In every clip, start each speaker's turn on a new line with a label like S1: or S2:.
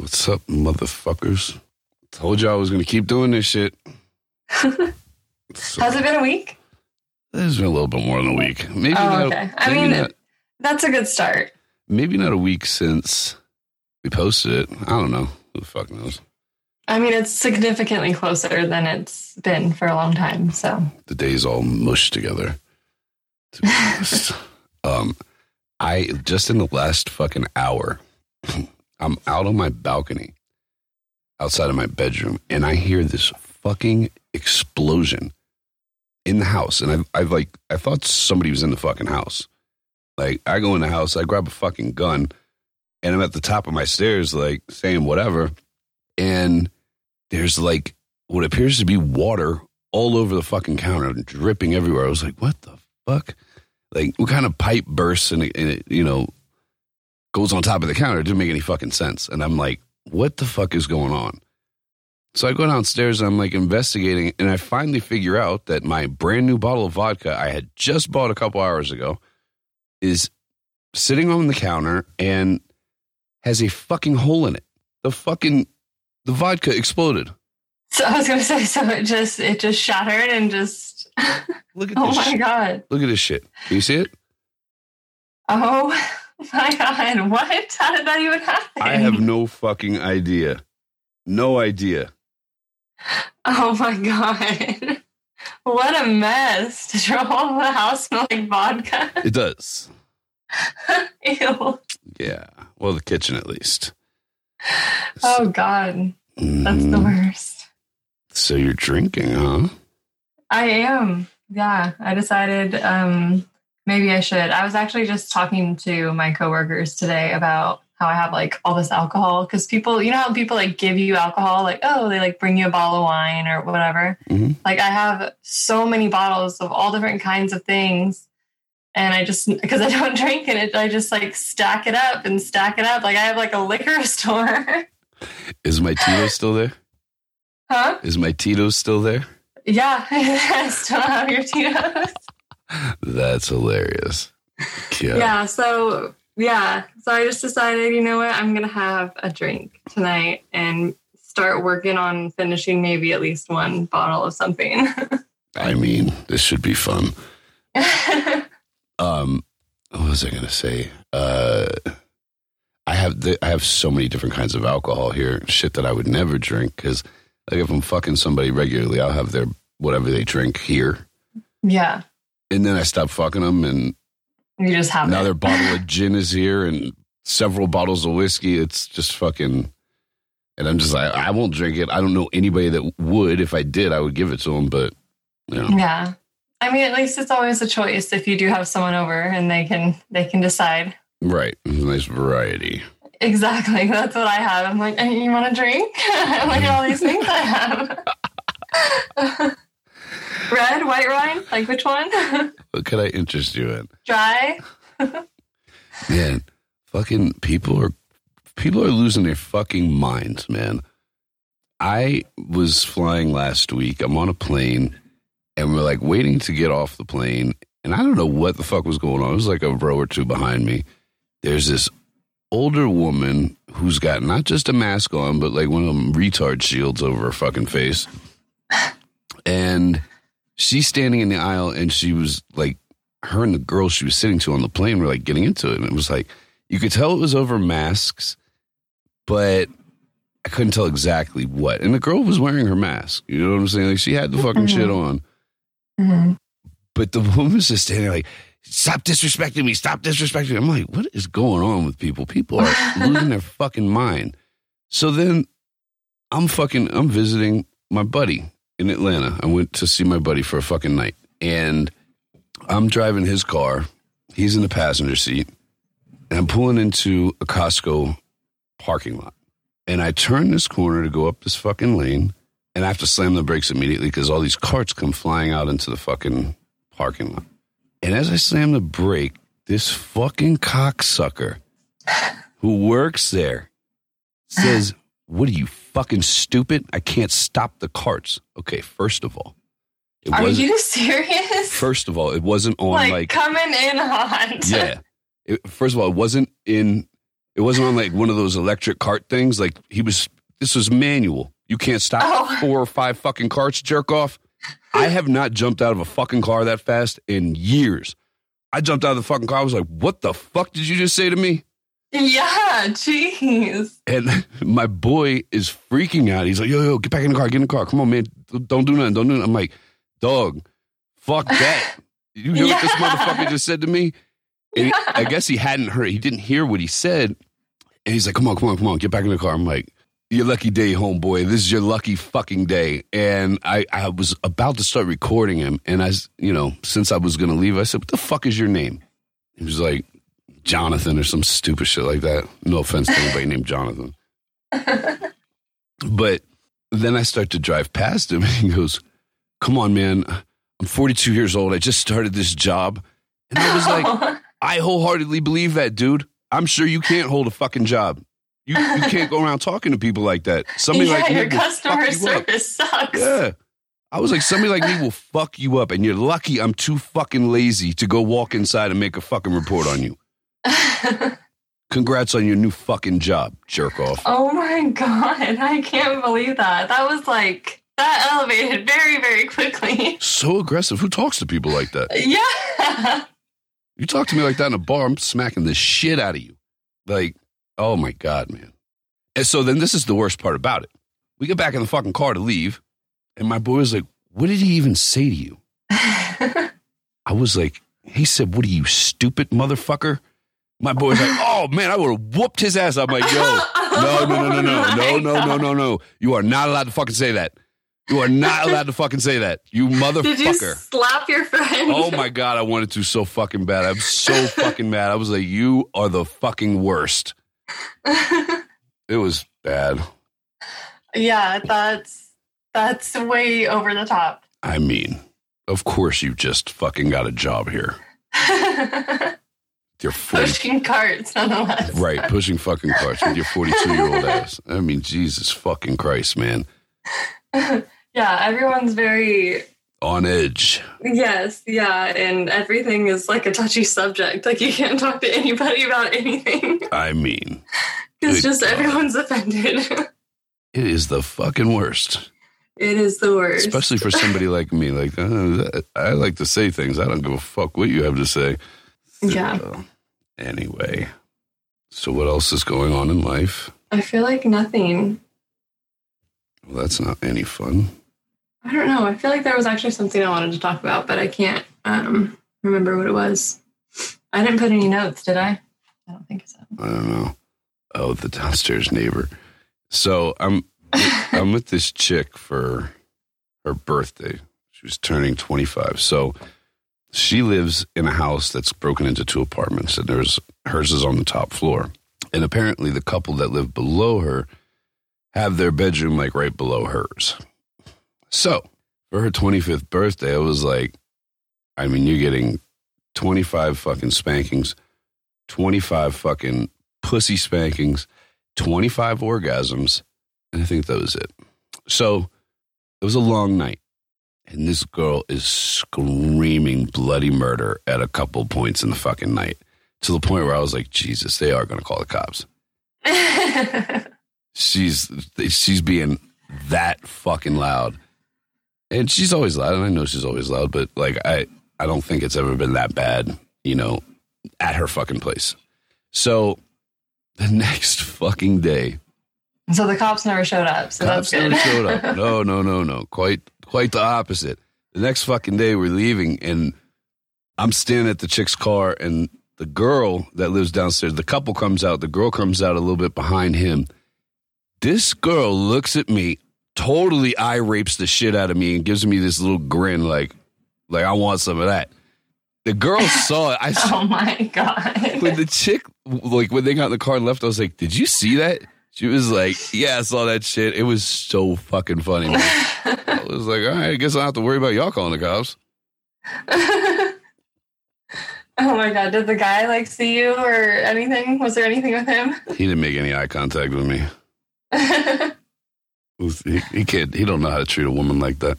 S1: What's up, motherfuckers? Told you I was gonna keep doing this shit. So,
S2: Has it been a week?
S1: it's been a little bit more than a week. Maybe
S2: Oh,
S1: not.
S2: okay. I
S1: maybe
S2: mean,
S1: not,
S2: That's a good start.
S1: maybe not a week since we posted it. I don't know. Who the fuck knows?
S2: I mean, it's significantly closer than it's been for a long time. So,
S1: The days all mushed together. To um, I just in the last fucking hour, I'm out on my balcony, outside of my bedroom, and I hear this fucking explosion in the house. And I've, I've like, I thought somebody was in the fucking house. Like, I go in the house, I grab a fucking gun, and I'm at the top of my stairs, like saying whatever. And there's like what appears to be water all over the fucking counter, dripping everywhere. I was like, what the fuck? Like, what kind of pipe bursts and and it you know, goes on top of the counter? It didn't make any fucking sense. And I'm like, what the fuck is going on? So I go downstairs and I'm like investigating, and I finally figure out that my brand new bottle of vodka I had just bought a couple hours ago is sitting on the counter and has a fucking hole in it. The fucking the vodka exploded.
S2: so I was going to say, so it just it just shattered and just.
S1: Look at
S2: oh my
S1: shit.
S2: god!
S1: Look at this shit. Can you see it?
S2: Oh my god! What? How did that even happen?
S1: I have no fucking idea. No idea.
S2: Oh my god! What a mess! Does your whole house smell like vodka?
S1: It does.
S2: Ew!
S1: Yeah. Well, the kitchen at least.
S2: Oh god, that's the
S1: Mhm.
S2: worst.
S1: So you're drinking, huh?
S2: I am. Yeah, I decided um, maybe I should. I was actually just talking to my coworkers today about how I have like all this alcohol because people, you know how people like give you alcohol, like oh they like bring you a bottle of wine or whatever.
S1: Mhm.
S2: Like I have so many bottles of all different kinds of things, and I just because I don't drink it, I just like stack it up and stack it up. Like I have like a liquor store,
S1: Is my Tito still there?
S2: huh?
S1: Is my Tito still there?
S2: Yeah, I still have your Tito's.
S1: That's hilarious. Yeah.
S2: yeah so yeah so i just decided you know what i'm gonna have a drink tonight and start working on finishing maybe at least one bottle of something
S1: I mean, this should be fun. Um, what was I going to say? Uh, I have the, I have so many different kinds of alcohol here. Shit that I would never drink because, like, if I'm fucking somebody regularly, I'll have their whatever they drink here,
S2: yeah
S1: and then I stop fucking them, and
S2: you just have
S1: now
S2: it.
S1: bottle of gin is here, and several bottles of whiskey. It's just fucking. And I'm just like, I won't drink it. I don't know anybody that would. If I did, I would give it to them. But you know,
S2: yeah i mean at least it's always a choice if you do have someone over and they can they can decide
S1: right? Nice variety.
S2: exactly that's what i have i'm like you want to drink look at all these things i have red white wine like which one
S1: What could I interest you in?
S2: dry
S1: Man, fucking people are people are losing their fucking minds, man. I was flying last week. I'm on a plane and we're like waiting to get off the plane and I don't know what the fuck was going on. It was like a row or two behind me. There's this older woman who's got not just a mask on, but like one of them retard shields over her fucking face. And she's standing in the aisle and she was like her and the girl she was sitting to on the plane were like getting into it. And it was like, you could tell it was over masks, but I couldn't tell exactly what. And the girl was wearing her mask. You know what I'm saying? Like she had the fucking
S2: Mhm.
S1: shit on.
S2: Mhm.
S1: But the woman was just standing there like, stop disrespecting me. Stop disrespecting me. I'm like, what is going on with people? People are losing their fucking mind. So then I'm fucking, I'm visiting my buddy in Atlanta. I went to see my buddy for a fucking night. And I'm driving his car. He's in the passenger seat. And I'm pulling into a Costco parking lot. And I turn this corner to go up this fucking lane. And I have to slam the brakes immediately because all these carts come flying out into the fucking parking lot. And as I slam the brake, this fucking cocksucker who works there says, What are you fucking stupid? I can't stop the carts. Okay, first of all,
S2: Are you serious?
S1: first of all, it wasn't on
S2: like,
S1: like,
S2: coming in hot.
S1: yeah. It, first of all, it wasn't in It wasn't on like one of those electric cart things. Like he was. This was manual. You can't stop
S2: Oh.
S1: four or five fucking carts, jerk off. I have not jumped out of a fucking car that fast in years. I jumped out of the fucking car. I was like, "What the fuck did you just say to me?"
S2: Yeah, jeez.
S1: And my boy is freaking out. He's like, yo, yo, get back in the car, get in the car. Come on, man. Don't do nothing. Don't do nothing. I'm like, dog, fuck that. You hear what this motherfucker just said to me? And he- I guess he hadn't heard, he didn't hear what he said. And he's like, come on, come on, come on, get back in the car. I'm like, your lucky day, homeboy. This is your lucky fucking day. And I, I was about to start recording him. And I, you know, since I was going to leave, I said, what the fuck is your name? He was like, Jonathan or some stupid shit like that. No offense to anybody named Jonathan. But then I start to drive past him and he goes, Come on, man. I'm 42 years old. I just started this job. And I was like, I wholeheartedly believe that, dude. I'm sure you can't hold a fucking job. You, you can't go around talking to people like that. Somebody
S2: yeah,
S1: like me
S2: your
S1: will fuck
S2: customer
S1: you up.
S2: service sucks.
S1: Yeah. I was like, somebody like me will fuck you up, and you're lucky I'm too fucking lazy to go walk inside and make a fucking report on you. Congrats on your new fucking job, jerk off.
S2: oh my god, I can't believe that. That was like that elevated very, very quickly.
S1: So aggressive. Who talks to people like that?
S2: Yeah.
S1: You talk to me like that in a bar, I'm smacking the shit out of you. Like, oh my God, man. And so then this is the worst part about it. We get back in the fucking car to leave, and my boy was like, What did he even say to you? I was like, He said, What are you, stupid motherfucker? My boy's like, Oh man, I would have whooped his ass. I'm like, Yo, no, no, no, no, no, no, no, no, no, no. You are not allowed to fucking say that. You are not allowed to fucking say that. You
S2: Did you
S1: motherfucker.
S2: slap your friend?
S1: Oh my god, I wanted to so fucking bad. I'm so fucking mad. I was like, you are the fucking worst. It was bad.
S2: yeah, that's that's way over the top.
S1: I mean, of course you just fucking got a job here. You're 40,
S2: Pushing carts, nonetheless.
S1: right, pushing fucking carts with your 42 year old ass. I mean, Jesus fucking Christ, man.
S2: Yeah, everyone's very
S1: On edge.
S2: yes, yeah, and everything is like a touchy subject. Like you can't talk to anybody about anything
S1: I mean, Good
S2: just
S1: God.
S2: everyone's offended.
S1: it is the fucking worst.
S2: it is the worst.
S1: Especially for somebody like me. Like, uh, I like to say things. I don't give a fuck what you have to say.
S2: Yeah.
S1: Anyway, so what else is going on in life?
S2: I feel like nothing.
S1: Well, that's not any fun.
S2: I don't know. I feel like there was actually something I wanted to talk about, but I can't um, remember what it was. I didn't put any notes, did I? I don't think so.
S1: I don't know. Oh, the downstairs neighbor. So I'm I'm with this chick for her birthday. She was turning 25. So she lives in a house that's broken into two apartments, and there's hers is on the top floor. And apparently, the couple that live below her have their bedroom like right below hers. So for her 25th birthday, I was like, I mean, you're getting 25 fucking spankings, 25 fucking pussy spankings, 25 orgasms, and I think that was it. So it was a long night, and this girl is screaming bloody murder at a couple points in the fucking night to the point where I was like, Jesus, they are going to call the cops. She's she's being that fucking loud, and she's always loud, and I know she's always loud, but like I I don't think it's ever been that bad, you know, at her fucking place. So the next fucking day,
S2: so the cops never showed up. So
S1: cops never showed up. No, no, no, no. Quite, quite the opposite. The next fucking day, we're leaving, and I'm standing at the chick's car, and the girl that lives downstairs, the couple comes out. The girl comes out a little bit behind him. This girl looks at me, totally eye rapes the shit out of me, and gives me this little grin, like, like I want some of that. The girl saw it. I oh saw
S2: oh my god.
S1: when the chick like when they got in the car and left, I was like, "Did you see that?" She was like, "Yeah, I saw that shit. It was so fucking funny." Man. I was like, "All right, I guess I don't have to worry about y'all calling the cops."
S2: oh my god. Did the guy like see you or anything? Was there anything with him?
S1: He didn't make any eye contact with me. He, he can't. He don't know how to treat a woman like that.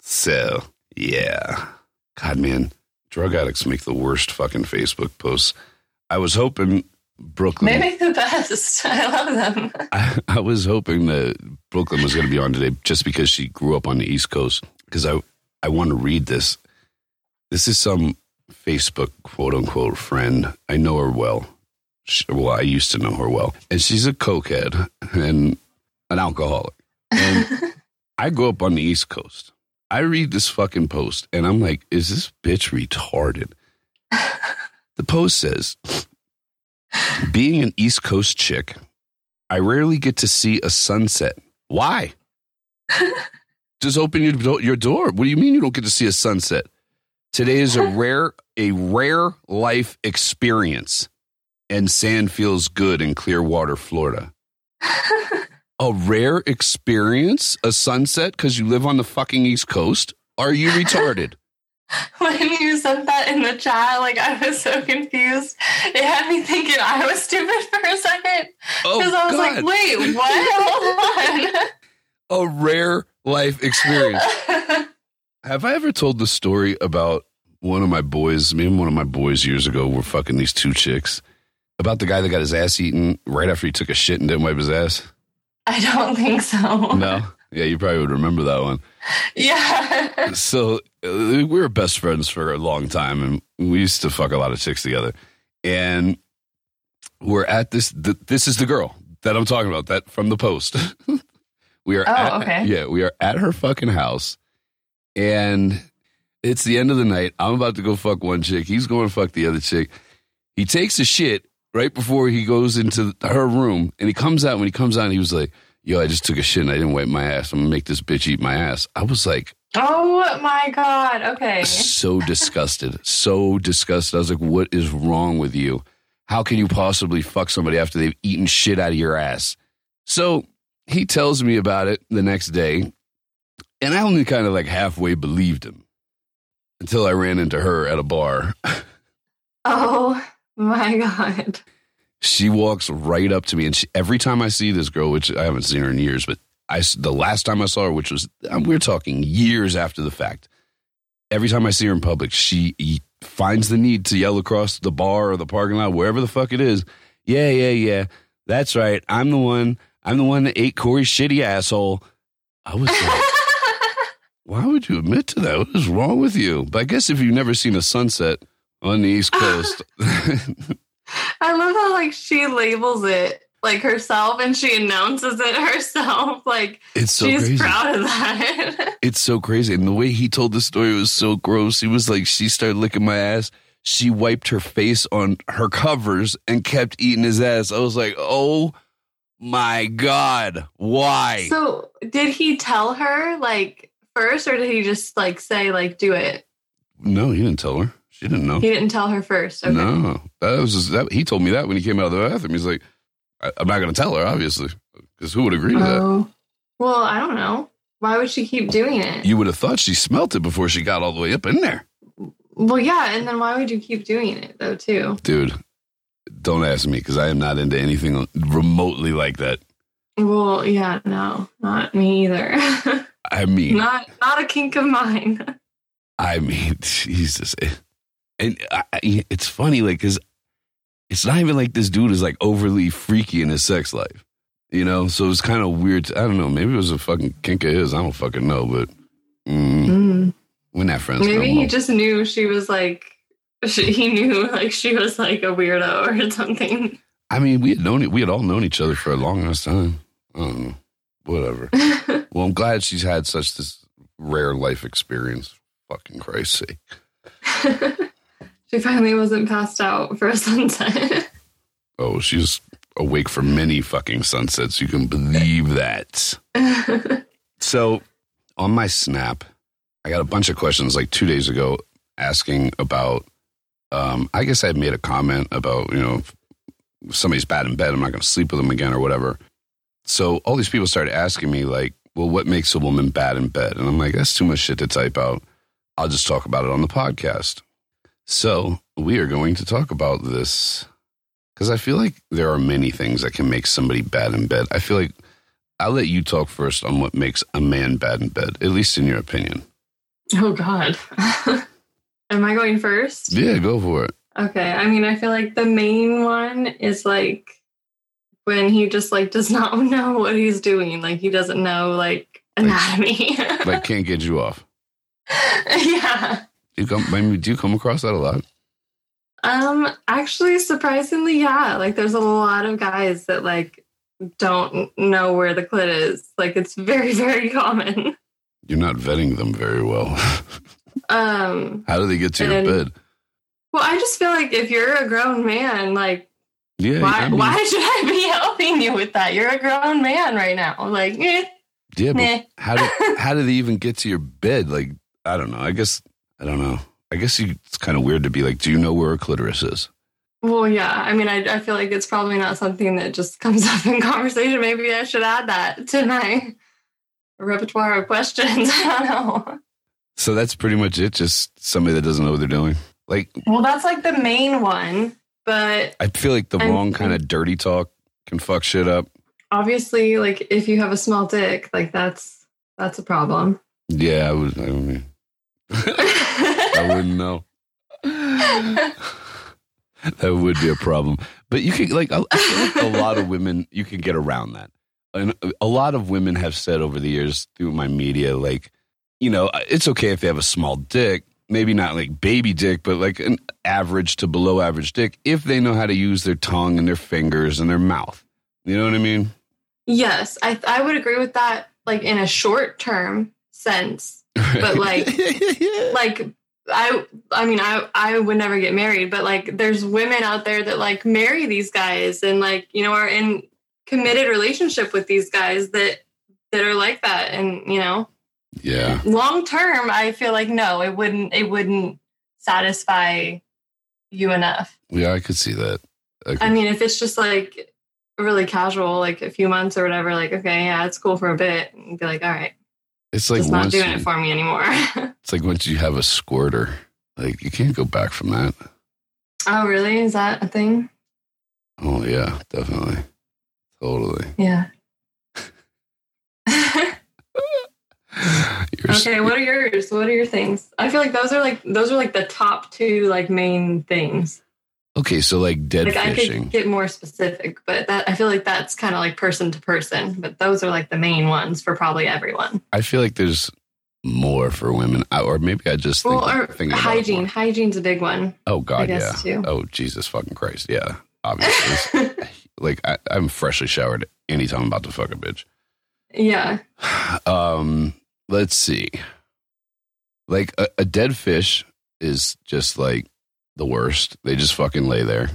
S1: So yeah, God, man, drug addicts make the worst fucking Facebook posts. I was hoping Brooklyn.
S2: They make the best. I love them.
S1: I, I was hoping that Brooklyn was going to be on today just because she grew up on the East Coast. Because I, I want to read this. This is some Facebook quote unquote friend. I know her well. She, well, I used to know her well. And she's a cokehead and an alcoholic. And I grew up on the East Coast. I read this fucking post and I'm like, is this bitch retarded? the post says, being an East Coast chick, I rarely get to see a sunset. Why? Just open your do- your door. What do you mean you don't get to see a sunset? Today is a rare a rare life experience, and sand feels good in Clearwater, Florida. a rare experience, a sunset because you live on the fucking East Coast. Are you retarded?
S2: when you said that in the chat, like I was so confused. It had me thinking I was stupid for a second.
S1: Oh,
S2: Because I was
S1: God.
S2: like, wait, what?
S1: a rare life experience. Have I ever told the story about one of my boys? Me and one of my boys years ago were fucking these two chicks. About the guy that got his ass eaten right after he took a shit and didn't wipe his ass?
S2: I don't think so.
S1: No? Yeah, you probably would remember that one.
S2: Yeah.
S1: So uh, we were best friends for a long time and we used to fuck a lot of chicks together. And we're at this, th- this is the girl that I'm talking about, that from the post. we are
S2: Oh,
S1: at,
S2: okay.
S1: yeah, we are at her fucking house and it's the end of the night. I'm about to go fuck one chick. He's going to fuck the other chick. He takes a shit right before he goes into her room and he comes out. When he comes out, he was like, Yo, I just took a shit and I didn't wipe my ass. I'm gonna make this bitch eat my ass. I was like,
S2: Oh my God. Okay.
S1: so disgusted, so disgusted. I was like, what is wrong with you? How can you possibly fuck somebody after they've eaten shit out of your ass? So he tells me about it the next day, and I only kind of like halfway believed him until I ran into her at a bar.
S2: Oh my God.
S1: She walks right up to me, and she, every time I see this girl, which I haven't seen her in years, but I the last time I saw her, which was um, we're talking years after the fact. Every time I see her in public, she finds the need to yell across the bar or the parking lot, wherever the fuck it is. Yeah, yeah, yeah. That's right. I'm the one. I'm the one that ate Corey's shitty asshole. I was like, why would you admit to that? What is wrong with you? But I guess if you've never seen a sunset on the East Coast,
S2: I love how like she labels it like herself and she announces it herself. Like
S1: it's so
S2: she's
S1: crazy.
S2: proud of that.
S1: It's so crazy. And the way he told the story was so gross. He was like, she started licking my ass. She wiped her face on her covers and kept eating his ass. I was like, oh my God. Why?
S2: so did he tell her like first or did he just like say like do it?
S1: no, he didn't tell her. She didn't know.
S2: He didn't tell her first. Okay.
S1: No, that was just, that. He told me that when he came out of the bathroom. He's like, I, I'm not going to tell her, obviously, because who would agree to that?
S2: Oh. Well, I don't know. Why would she keep doing it?
S1: You would have thought she smelt it before she got all the way up in there.
S2: well, yeah, and then why would you keep doing it though too?
S1: Dude, don't ask me because I am not into anything remotely like that.
S2: Well, yeah, no, not me either.
S1: I mean,
S2: not not a kink of mine.
S1: I mean, Jesus. And I, it's funny, like, because it's not even like this dude is like overly freaky in his sex life, you know? So it's kind of weird. I don't know. Maybe it was a fucking kink of his. I don't fucking know, but mm,
S2: Mm.
S1: we're not friends.
S2: Maybe
S1: no
S2: he just knew she was like, she, he knew like she was like a weirdo or something.
S1: I mean, we had known it. We had all known each other for a long ass time. I don't know. Whatever. well, I'm glad she's had such this rare life experience. Fucking Christ's sake.
S2: she finally wasn't passed out for a sunset.
S1: Oh, she's awake for many fucking sunsets. You can believe that. So on my snap, I got a bunch of questions like two days ago asking about. Um, I guess I had made a comment about you know if somebody's bad in bed, I'm not going to sleep with them again or whatever. So all these people started asking me like, well, what makes a woman bad in bed? And I'm like, that's too much shit to type out. I'll just talk about it on the podcast. So we are going to talk about this because I feel like there are many things that can make somebody bad in bed. I feel like I'll let you talk first on what makes a man bad in bed, at least in your opinion.
S2: oh God. Am I going first?
S1: Yeah, go for it.
S2: Okay. I mean, I feel like the main one is like when he just like does not know what he's doing. Like he doesn't know like anatomy.
S1: Like can't get you off.
S2: yeah.
S1: You come I mean, do you come across that a lot?
S2: Um, actually, surprisingly, yeah. Like, there's a lot of guys that like don't know where the clit is. Like, it's very, very common.
S1: You're not vetting them very well.
S2: Um,
S1: How do they get to your bed?
S2: well, I just feel like if you're a grown man, like,
S1: Yeah,
S2: why,
S1: I mean,
S2: why should I be helping you with that? You're a grown man right now. Like, eh,
S1: yeah, but how do how do they even get to your bed? Like, I don't know. I guess I don't know. I guess you, it's kind of weird to be like, do you know where a clitoris is?
S2: Well, yeah. I mean, I, I feel like it's probably not something that just comes up in conversation. Maybe I should add that to my repertoire of questions. I don't know.
S1: So that's pretty much it. Just somebody that doesn't know what they're doing. Like,
S2: Well, that's like the main one, but
S1: I feel like the
S2: I'm-
S1: wrong kind of dirty talk can fuck shit up.
S2: obviously, like if you have a small dick, like that's that's a problem.
S1: Yeah, I would. I mean, I wouldn't know. that would be a problem. But you could like, I feel like a lot of women you can get around that. And a lot of women have said over the years through my media, like, you know, uh, it's okay if they have a small dick, maybe not like baby dick, but like an average to below average dick, if they know how to use their tongue and their fingers and their mouth. You know what I mean?
S2: yes, I I would agree with that. Like in a short term sense, But, like- like I I mean I I would never get married, but like there's women out there that like marry these guys and like you know are in committed relationship with these guys that that are like that and you know
S1: yeah.
S2: long term I feel like no it wouldn't it wouldn't satisfy you enough.
S1: Yeah, I could see that. I could-
S2: I mean if it's just like really casual like a few months or whatever like okay yeah it's cool for a bit and be like all right
S1: it's like
S2: it's not doing
S1: you-
S2: it for me anymore.
S1: It's like once you have a squirter, like you can't go back from that.
S2: oh really is that a thing?
S1: Oh yeah, definitely, totally.
S2: Yeah. Okay, what are yours? What are your things? I feel like those are like those are like the top two like main things.
S1: Okay, so like dead
S2: Like I
S1: fishing.
S2: could get more specific, but that I feel like that's kind of like person to person. But those are like the main ones for probably everyone.
S1: I feel like there's more for women, I- or maybe I just think,
S2: Well, or
S1: it
S2: hygiene. Hygiene's a big one.
S1: Oh God, yeah.
S2: too.
S1: Oh Jesus fucking Christ, yeah. Obviously, like I, I'm freshly showered anytime I'm about to fuck a bitch.
S2: yeah.
S1: um let's see like a, a dead fish is just like the worst. They just fucking lay there.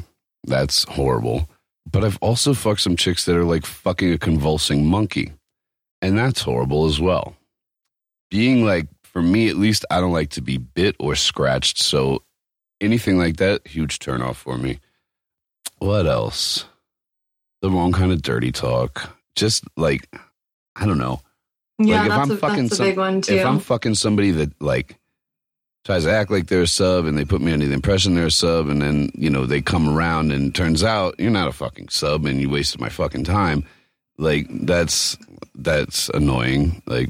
S1: That's horrible. But i've also fucked some chicks that are like fucking a convulsing monkey. And that's horrible as well. Being like for me at least i don't like to be bit or scratched. So anything like that huge turn off for me. What else? The wrong kind of dirty talk. Just like i don't know.
S2: Yeah,
S1: Like, if
S2: that's,
S1: I'm
S2: a,
S1: fucking some-
S2: big one too.
S1: if I'm fucking somebody that like tries to act like they're a sub and they put me under the impression they're a sub and then you know they come around and turns out you're not a fucking sub and you wasted my fucking time. Like that's that's annoying. Like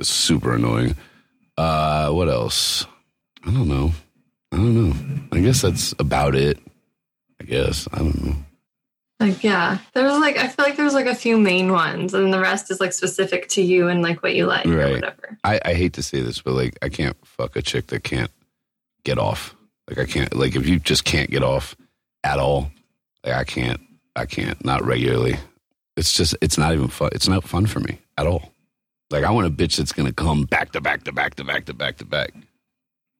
S1: super annoying. Uh what else? I don't know. I don't know. I guess that's about it. I guess. I don't know
S2: like yeah, there was like I feel like there was like a few main ones, and the rest is like specific to you and like what you like or whatever.
S1: I, I hate to say this, but like I can't fuck a chick that can't get off. Like I can't like if you just can't get off at all, like I can't I can't not regularly. It's just it's not even fun. It's not fun for me at all. Like I want a bitch that's gonna come back to back to back to back to back to back.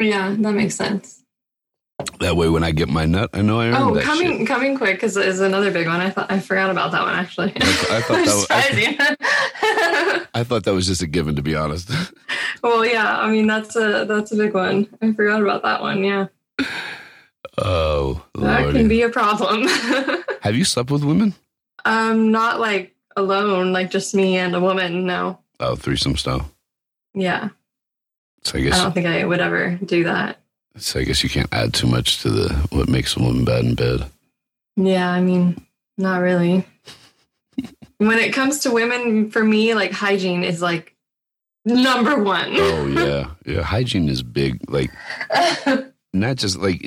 S2: Yeah, that makes sense.
S1: That way, when I get my nut, I know I earned
S2: Oh,
S1: that
S2: coming
S1: shit.
S2: coming quick is is another big one. I thought I forgot about that one actually.
S1: I thought that was-
S2: Surprising.
S1: I thought that was just a given, to be honest.
S2: well, yeah. I mean, that's a that's a big one. I forgot about that one. Yeah,
S1: oh,
S2: that
S1: lordy.
S2: can be a problem.
S1: Have you slept with women?
S2: um, not like alone, like just me and a woman. No.
S1: Oh, threesome style.
S2: Yeah,
S1: So I guess I
S2: don't think I would ever do that.
S1: So. I guess you can't add too much to the what makes a woman bad in bed.
S2: Yeah, I mean, not really. when it comes to women, for me, like hygiene is like number one.
S1: Oh yeah, yeah. Hygiene is big. Like not just like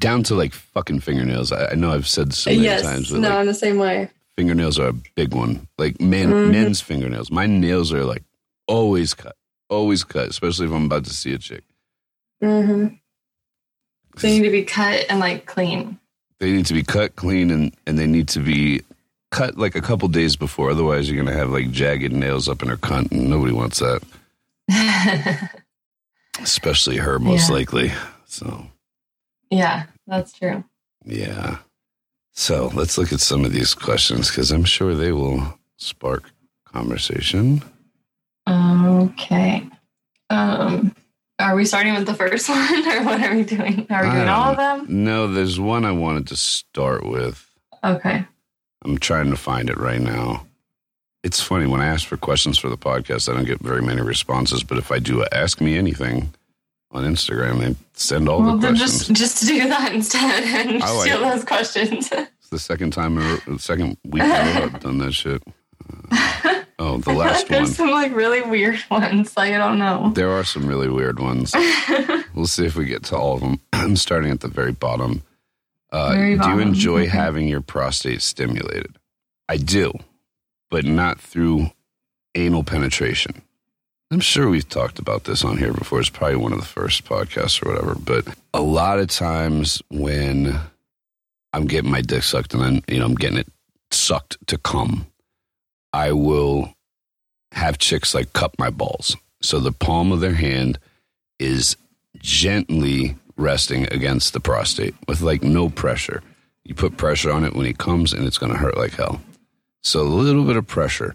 S1: down to like fucking fingernails. I, I know I've said so many
S2: yes.
S1: times, but
S2: no,
S1: like,
S2: I'm the same way.
S1: fingernails are a big one. Like men,
S2: Mhm.
S1: men's fingernails. My nails are like always cut, always cut, especially if I'm about to see a chick.
S2: hmm They need to be cut and like clean.
S1: They need to be cut clean and and they need to be cut like a couple days before. Otherwise, you're gonna have like jagged nails up in her cunt, and nobody wants that. Especially her, most
S2: Yeah.
S1: likely. So
S2: yeah, that's true.
S1: yeah. So let's look at some of these questions because I'm sure they will spark conversation.
S2: Okay. Um, are we starting with the first one, or what are we doing? Are we doing all of them?
S1: Um, no, there's one I wanted to start with.
S2: Okay.
S1: I'm trying to find it right now. It's funny when I ask for questions for the podcast, I don't get very many responses. But if I do ask me anything on Instagram, they send all
S2: well,
S1: the questions.
S2: just just do that instead and
S1: like
S2: steal those questions.
S1: It's the second time, the second week in a row I've done that shit. Oh, the last
S2: there's
S1: one.
S2: some like really weird ones. Like I don't know.
S1: There are some really weird ones. We'll see if we get to all of them. I'm starting at the very bottom. Uh,
S2: Very
S1: do you
S2: bottom,
S1: enjoy
S2: okay.
S1: having your prostate stimulated? I do, but not through anal penetration. I'm sure we've talked about this on here before. It's probably one of the first podcasts or whatever. But a lot of times when I'm getting my dick sucked and then you know I'm getting it sucked to come, I will have chicks like cup my balls. So the palm of their hand is gently resting against the prostate with like no pressure. You put pressure on it when it comes and it's going to hurt like hell. So a little bit of pressure,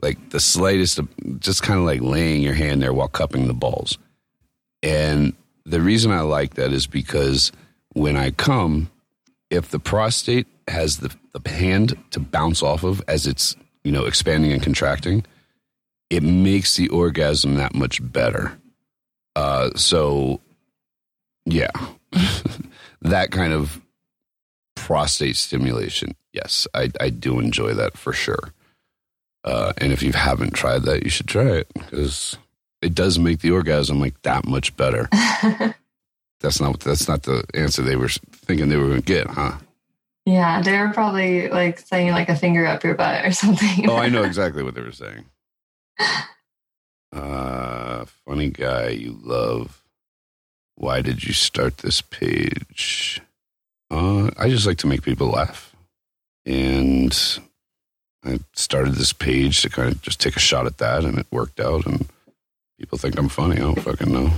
S1: like the slightest, just kind of like laying your hand there while cupping the balls. And the reason I like that is because when I come, if the prostate has the, the hand to bounce off of as it's, you know, expanding and contracting, it makes the orgasm that much better. Uh, so, yeah, that kind of prostate stimulation. Yes, I, I do enjoy that for sure. Uh, and if you haven't tried that, you should try it because it does make the orgasm like that much better. That's not that's not the answer they were thinking they were going to get, huh?
S2: Yeah, they were probably like saying like a finger up your butt or something.
S1: Oh, I know exactly what they were saying. Uh, funny guy you love. Why did you start this page? Uh, I just like to make people laugh. And I started this page to kind of just take a shot at that, and it worked out. And people think I'm funny. I don't fucking know.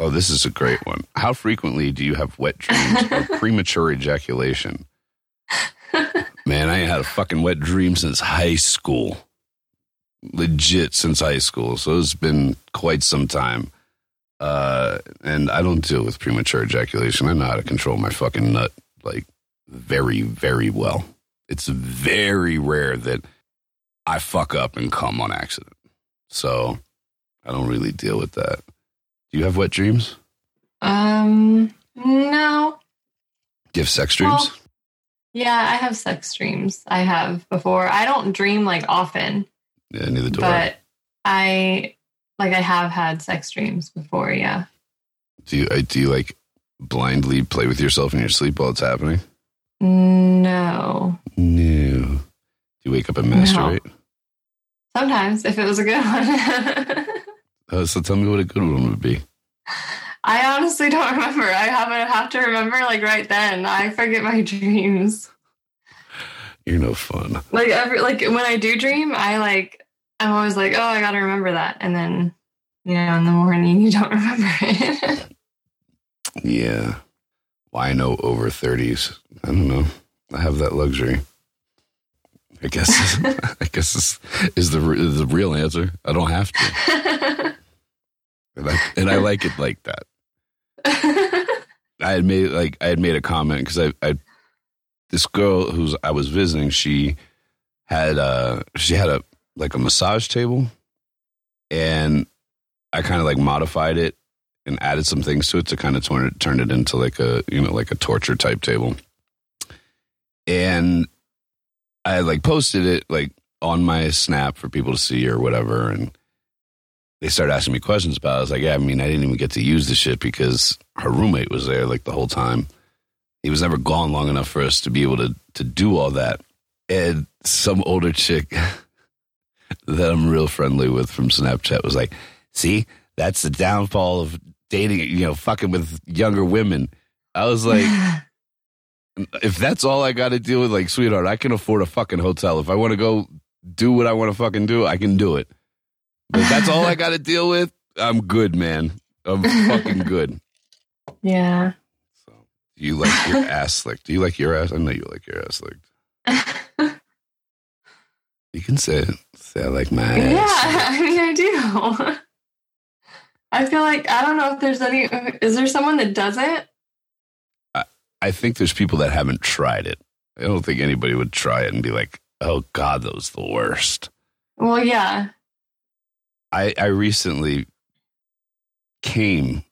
S1: Oh, this is a great one. How frequently do you have wet dreams or premature ejaculation? Man, I ain't had a fucking wet dream since high school. Legit since high school. So it's been quite some time. Uh, and I don't deal with premature ejaculation. I know how to control my fucking nut like very, very well. It's very rare that I fuck up and come on accident. So I don't really deal with that. Do you have wet dreams?
S2: um, no.
S1: Do you have sex dreams?
S2: Well, Yeah, I have sex dreams. I have before. I don't dream like often,
S1: yeah, neither do I.
S2: but I like I have had sex dreams before. Yeah.
S1: Do you, uh, do you like blindly play with yourself in your sleep while it's happening?
S2: No.
S1: No. Do you wake up and masturbate?
S2: Sometimes if it was a good one.
S1: Uh, so tell me what a good one would be.
S2: I honestly don't remember. I haven't have to remember like right then. I forget my dreams.
S1: You're no fun.
S2: Like every like when I do dream, I like I'm always like, oh, I gotta remember that, and then you know in the morning you don't remember it.
S1: Yeah. Well, no over 30s. I don't know. I have that luxury. I guess I guess this is the is the real answer. I don't have to, and I, and I like it like that. I had made like I had made a comment because I, I this girl who's I was visiting. She had uh she had a like a massage table, and I kind of like modified it and added some things to it to kind of turn it turn it into like a you know like a torture type table. And I like posted it like on my snap for people to see or whatever, and they started asking me questions about. It. I was like, yeah, I mean, I didn't even get to use the shit because her roommate was there like the whole time. He was never gone long enough for us to be able to to do all that. And some older chick that I'm real friendly with from Snapchat was like, see, that's the downfall of dating, you know, fucking with younger women. I was like, if that's all I got to deal with, like, sweetheart, I can afford a fucking hotel. If I want to go do what I want to fucking do, I can do it. If that's all I got to deal with, I'm good, man. I'm fucking good.
S2: Yeah.
S1: So, do you like your ass licked? Do you like your ass? I know you like your ass licked. You can say it. Say I like my ass.
S2: Yeah, I mean, I do. I feel like I don't know if there's any. Is there someone that doesn't?
S1: I think there's people that haven't tried it. I don't think anybody would try it and be like, "Oh God, that was the worst."
S2: Well, yeah.
S1: I I recently came.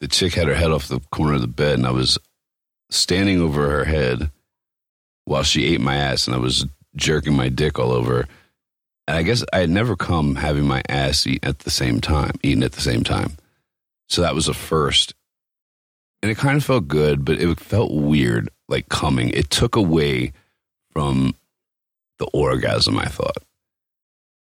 S1: The chick had her head off the corner of the bed, and I was standing over her head while she ate my ass, and I was jerking my dick all over. And I guess I had never come having my ass eat at the same time, eaten at the same time. So that was a first. And it kind of felt good, but it felt weird, like coming. It took away from the orgasm, I thought.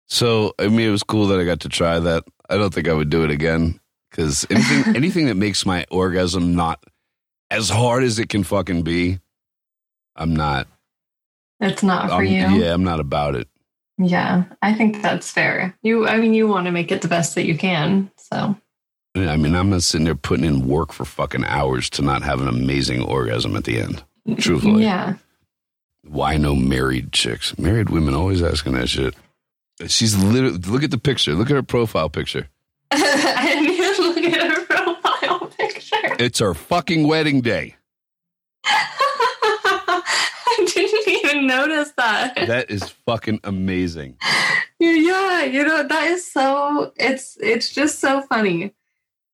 S1: So, I mean, it was cool that I got to try that. I don't think I would do it again because anything, anything that makes my orgasm not as hard as it can fucking be, I'm not
S2: It's not for
S1: I'm-
S2: you.
S1: Yeah, I'm not about it.
S2: Yeah, I think that's fair. You, I mean, you want to make it the best that you can. So, Yeah,
S1: I mean, I'm not sitting there putting in work for fucking hours to not have an amazing orgasm at the end. Truthfully.
S2: yeah.
S1: Why no married chicks? Married women always asking that shit. She's literally, look at the picture. Look at her profile picture.
S2: I didn't even look at her profile picture.
S1: It's her fucking wedding day.
S2: I didn't even notice that.
S1: That is fucking amazing.
S2: Yeah, you know, that is so it's it's just so funny.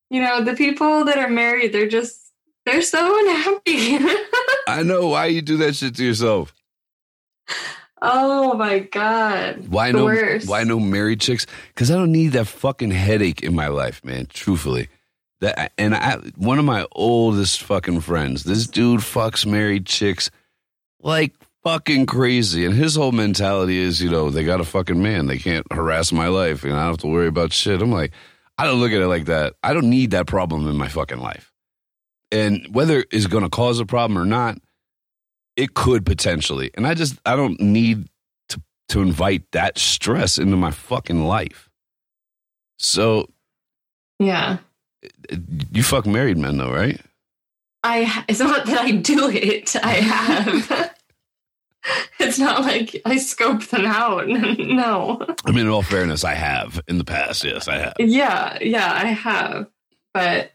S2: You know, the people that are married, they're just they're so unhappy.
S1: I know why you do that shit to yourself.
S2: Oh my god.
S1: Why
S2: The
S1: no?
S2: worst.
S1: Why no married chicks? Because I don't need that fucking headache in my life, man. Truthfully, that and I, one of my oldest fucking friends, this dude fucks married chicks like fucking crazy, and his whole mentality is, you know, they got a fucking man, they can't harass my life, and I don't have to worry about shit. I'm like, I don't look at it like that. I don't need that problem in my fucking life, and whether it's going to cause a problem or not, it could potentially, and I just I don't need to to invite that stress into my fucking life. So
S2: Yeah.
S1: you fuck married men though, right?
S2: I it's not that I do it. I have. it's not like I scope them out. no.
S1: I mean, in all fairness, I have in the past. Yes, I have.
S2: Yeah, yeah, I have. But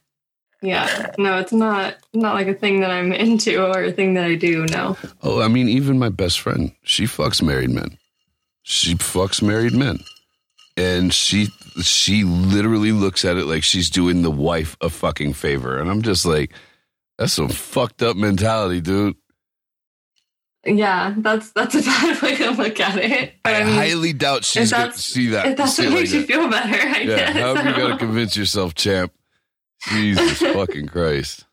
S2: yeah, no, it's not not like a thing that I'm into or a thing that I do. No.
S1: Oh, I mean, even my best friend, she fucks married men. She fucks married men, and she she literally looks at it like she's doing the wife a fucking favor, and I'm just like, that's some fucked up mentality, dude.
S2: Yeah, that's that's a bad way to look at it. But
S1: I,
S2: I, mean,
S1: highly doubt she's gonna see that.
S2: if that's what
S1: it like
S2: makes you
S1: that.
S2: feel better, I
S1: Yeah,
S2: guess.
S1: however you gotta convince yourself, champ. Jesus fucking Christ.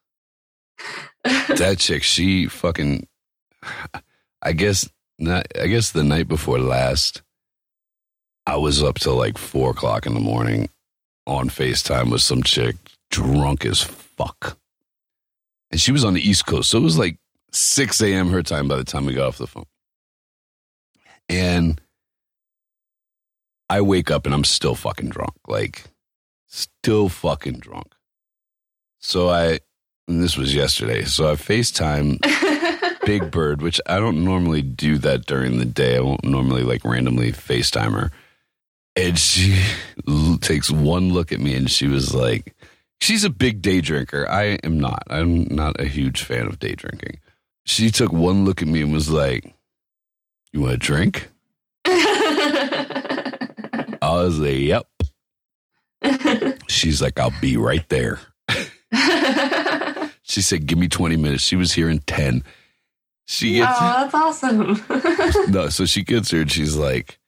S1: That chick, she fucking I guess not I guess the night before last, I was up till like four o'clock in the morning on FaceTime with some chick, drunk as fuck. And she was on the East Coast. So it was like 6 a.m. her time by the time we got off the phone. And I wake up and I'm still fucking drunk. Like, still fucking drunk. So I, and this was yesterday. So I FaceTime Big Bird, which I don't normally do that during the day. I won't normally like randomly FaceTime her. And she takes one look at me and she was like, she's a big day drinker. I am not. I'm not a huge fan of day drinking. She took one look at me and was like, You want a drink? I was like, Yep. She's like, I'll be right there. She said, Give me 20 minutes. She was here in 10. She gets, oh,
S2: that's awesome.
S1: no, so she gets here and she's like,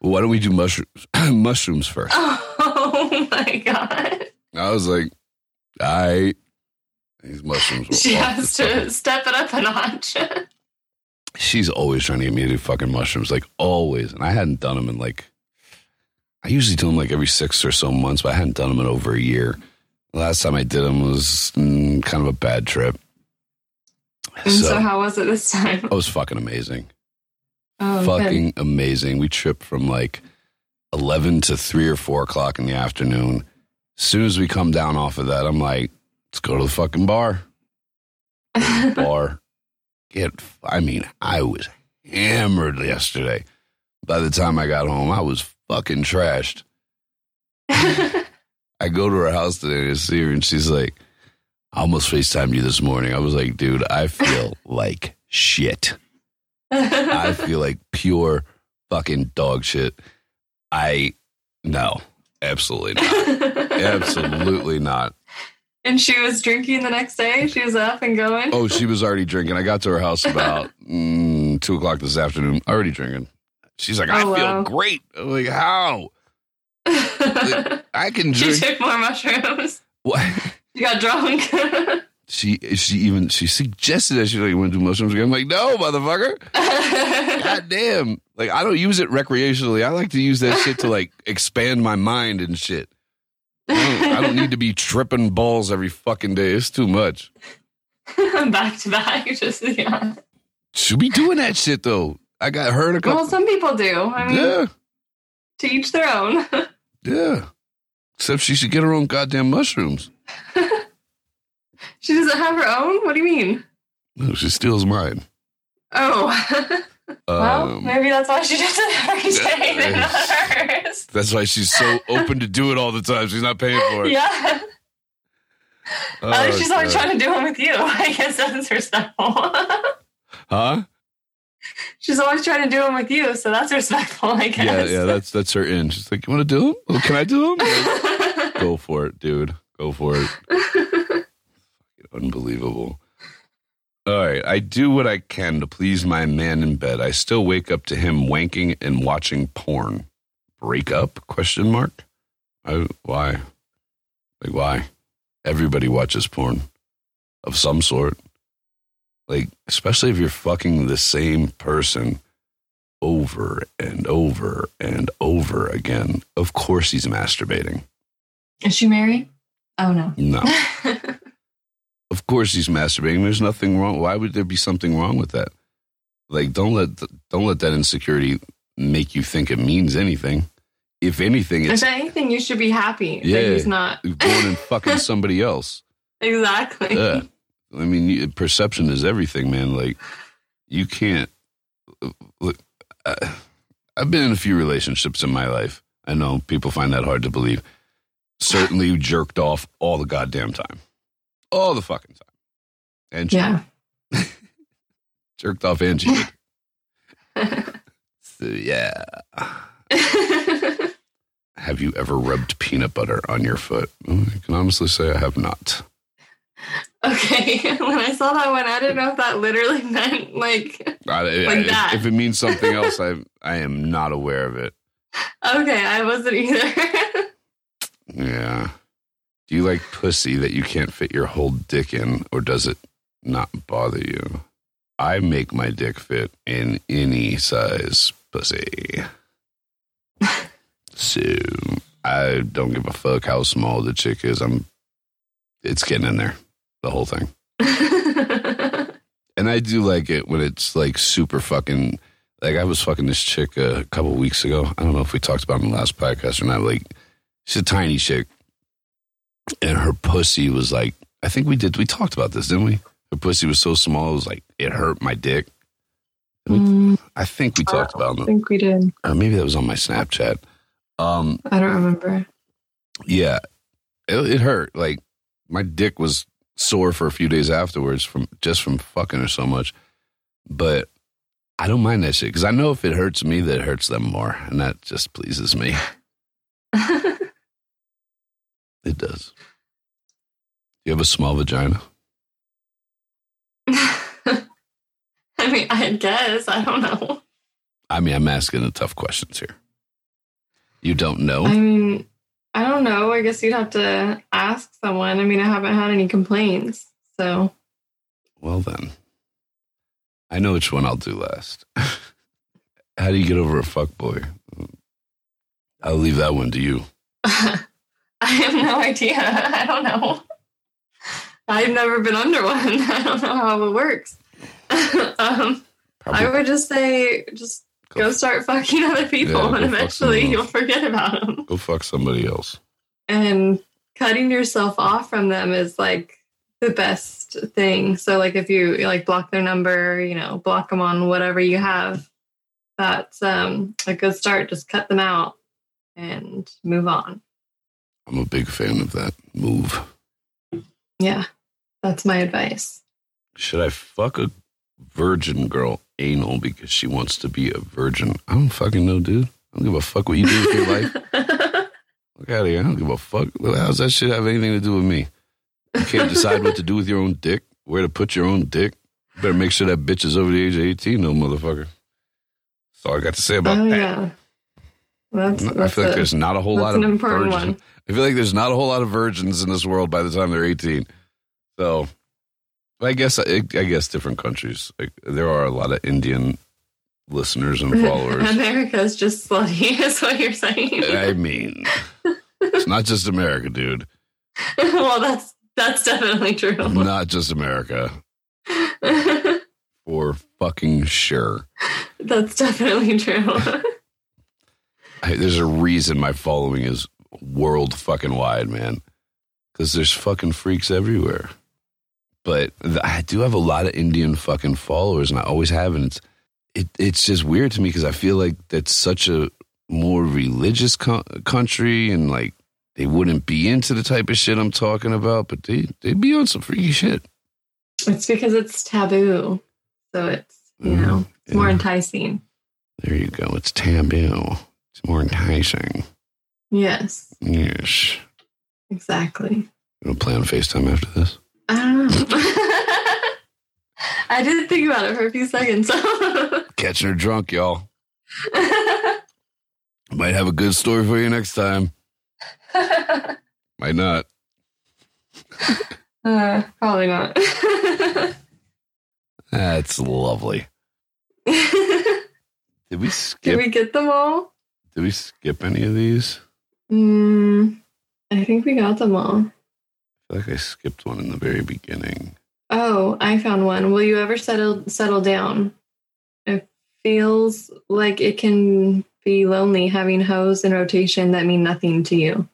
S1: Why don't we do mushrooms mushrooms first?
S2: Oh my god.
S1: I was like, I these mushrooms.
S2: She has to step it up a notch.
S1: She's always trying to get me to do fucking mushrooms, like always. And I hadn't done them in like, I usually do them like every six or so months, but I hadn't done them in over a year. Last time I did them was mm, kind of a bad trip.
S2: And so,
S1: So
S2: how was it this time?
S1: it was fucking amazing.
S2: Oh,
S1: fucking amazing. We tripped from like 11 to 3 or 4 o'clock in the afternoon. As soon as we come down off of that, I'm like, let's go to the fucking bar.
S2: good.
S1: Bar. Get, I mean, I was hammered yesterday. By the time I got home, I was fucking trashed. I go to her house today to see her, and she's like, I almost FaceTimed you this morning. I was like, dude, I feel like shit. I feel like pure fucking dog shit. I no, absolutely not. absolutely not.
S2: And she was drinking the next day. She was up and going.
S1: Oh, she was already drinking. I got to her house about mm, two o'clock this afternoon. Already drinking. She's like, I
S2: Oh,
S1: feel
S2: wow.
S1: great. I'm like, how? I can drink.
S2: she took more mushrooms.
S1: What?
S2: You got drunk.
S1: She she even she suggested that she like, went to mushrooms again? I'm like, no, motherfucker. God damn. Like I don't use it recreationally. I like to use that shit to like expand my mind and shit. I don't, I don't need to be tripping balls every fucking day. It's too much.
S2: back to back. Just yeah.
S1: Should be doing that shit though. I got hurt a couple.
S2: Well, some people do. I mean,
S1: yeah,
S2: to each their own.
S1: yeah. Except she should get her own goddamn mushrooms.
S2: she doesn't have her own. What do you mean?
S1: No, she steals mine.
S2: Oh, well,
S1: Um,
S2: maybe that's why she does it every day. They're not hers.
S1: that's why she's so open to do it all the time. She's not paying for it.
S2: Yeah.
S1: Oh,
S2: she's always trying to do it with you. I guess that's her style.
S1: Huh?
S2: She's always trying to do them with you, so that's respectful, I guess.
S1: Yeah, yeah. That's that's her in. She's like, you want to do them? Well, oh, can I do them? Go for it, dude. Go for it. Unbelievable. All right, I do what I can to please my man in bed. I still wake up to him wanking and watching porn. Break up? Question mark. I, why? Like why? Everybody watches porn of some sort. Like especially if you're fucking the same person over and over and over again. Of course he's masturbating.
S2: Is she married? Oh no.
S1: No. Of course he's masturbating. There's nothing wrong. Why would there be something wrong with that? Like don't let don't let that insecurity make you think it means anything. If anything,
S2: if anything, you should be happy
S1: Yeah.
S2: that he's not.
S1: going and fucking somebody else.
S2: Exactly.
S1: Yeah. I mean, you- perception is everything, man. Like you can't look. Uh, I've been in a few relationships in my life. I know people find that hard to believe. Certainly jerked off all the goddamn time, all the fucking time, and
S2: Yeah.
S1: jerked off and cheated. so yeah. Have you ever rubbed peanut butter on your foot? I can honestly say I have not.
S2: Okay. when I saw that one, I didn't know if that literally meant like.
S1: I,
S2: Like
S1: if,
S2: that.
S1: if it means something else, I I am not aware of it.
S2: Okay, I wasn't either.
S1: Yeah. Do you like pussy that you can't fit your whole dick in, or does it not bother you? I make my dick fit in any size pussy. so I don't give a fuck how small the chick is. I'm. It's getting in there, the whole thing. And I do like it when it's like super fucking. Like I was fucking this chick a couple weeks ago. I don't know if we talked about it in the last podcast or not. Like she's a tiny chick, and her pussy was like. I think we did. We talked about this, didn't we? Her pussy was so small, it was like it hurt my dick.
S2: Mm,
S1: I think we talked about it.
S2: I think we did.
S1: Or maybe that was on my Snapchat. Um,
S2: I don't remember.
S1: yeah, it, it hurt. Like my dick was sore for a few days afterwards from just from fucking her so much. But I don't mind that shit because I know if it hurts me, that it hurts them more, and that just pleases me. It does. You have a small vagina?
S2: I mean, I guess. I don't know.
S1: I mean, I'm asking the tough questions here. You don't know?
S2: I mean, I don't know. I guess you'd have to ask someone. I mean, I haven't had any complaints. So,
S1: well, then. I know which one I'll do last. How do you get over a fuck boy? I'll leave that one to you.
S2: I have no idea. I don't know. I've never been under one. I don't know how it works. um, I would just say, just go start fucking other people,
S1: Yeah,
S2: and eventually you'll forget about them.
S1: go fuck somebody else.
S2: And cutting yourself off from them is like the best thing. So, like, if you like block their number, you know, block them on whatever you have, that's um, a good start. Just cut them out and move on.
S1: I'm a big fan of that move.
S2: Yeah, that's my advice.
S1: Should I fuck a virgin girl anal because she wants to be a virgin? I don't fucking know, dude. I don't give a fuck what you do with your life. Look out of here. I don't give a fuck. How's that shit have anything to do with me? You can't decide what to do with your own dick, where to put your own dick. You better make sure that bitch is over the age of 18, no motherfucker. That's all I got to say about
S2: oh
S1: that.
S2: yeah, that's,
S1: I
S2: that's
S1: feel like there's not a whole lot of virgins.
S2: one.
S1: I feel like there's not a whole lot of virgins in this world by the time they're 18. So, I guess I, I guess different countries. Like, there are a lot of Indian listeners and followers.
S2: America's just slutty, is what you're saying.
S1: I mean, it's not just America, dude.
S2: well, that's that's definitely true.
S1: Not just America, for fucking sure.
S2: that's definitely true.
S1: I, there's a reason my following is world fucking wide, man. Because there's fucking freaks everywhere. But I do have a lot of Indian fucking followers, and I always have, and it's it, it's just weird to me because I feel like that's such a more religious co- country, and like they wouldn't be into the type of shit I'm talking about, but they they'd be on some freaky shit.
S2: it's because it's taboo, so it's you
S1: Mhm.
S2: know it's more
S1: Yeah.
S2: enticing.
S1: There you go. It's taboo. It's more enticing.
S2: Yes,
S1: Yes.
S2: exactly.
S1: You gonna play on Facetime after this?
S2: I don't know. I didn't think about it for a few seconds.
S1: Catching her drunk, y'all. Might have a good story for you next time. Might not.
S2: uh, probably not.
S1: That's lovely.
S2: Did
S1: Did we skip?
S2: Did we get them all?
S1: Did we skip any of these?
S2: Mm, I think we got them all.
S1: I feel like I skipped one in the very beginning.
S2: Oh, I found one. Will you ever settle settle down? It feels like it can be lonely having hoes in rotation that mean nothing to you.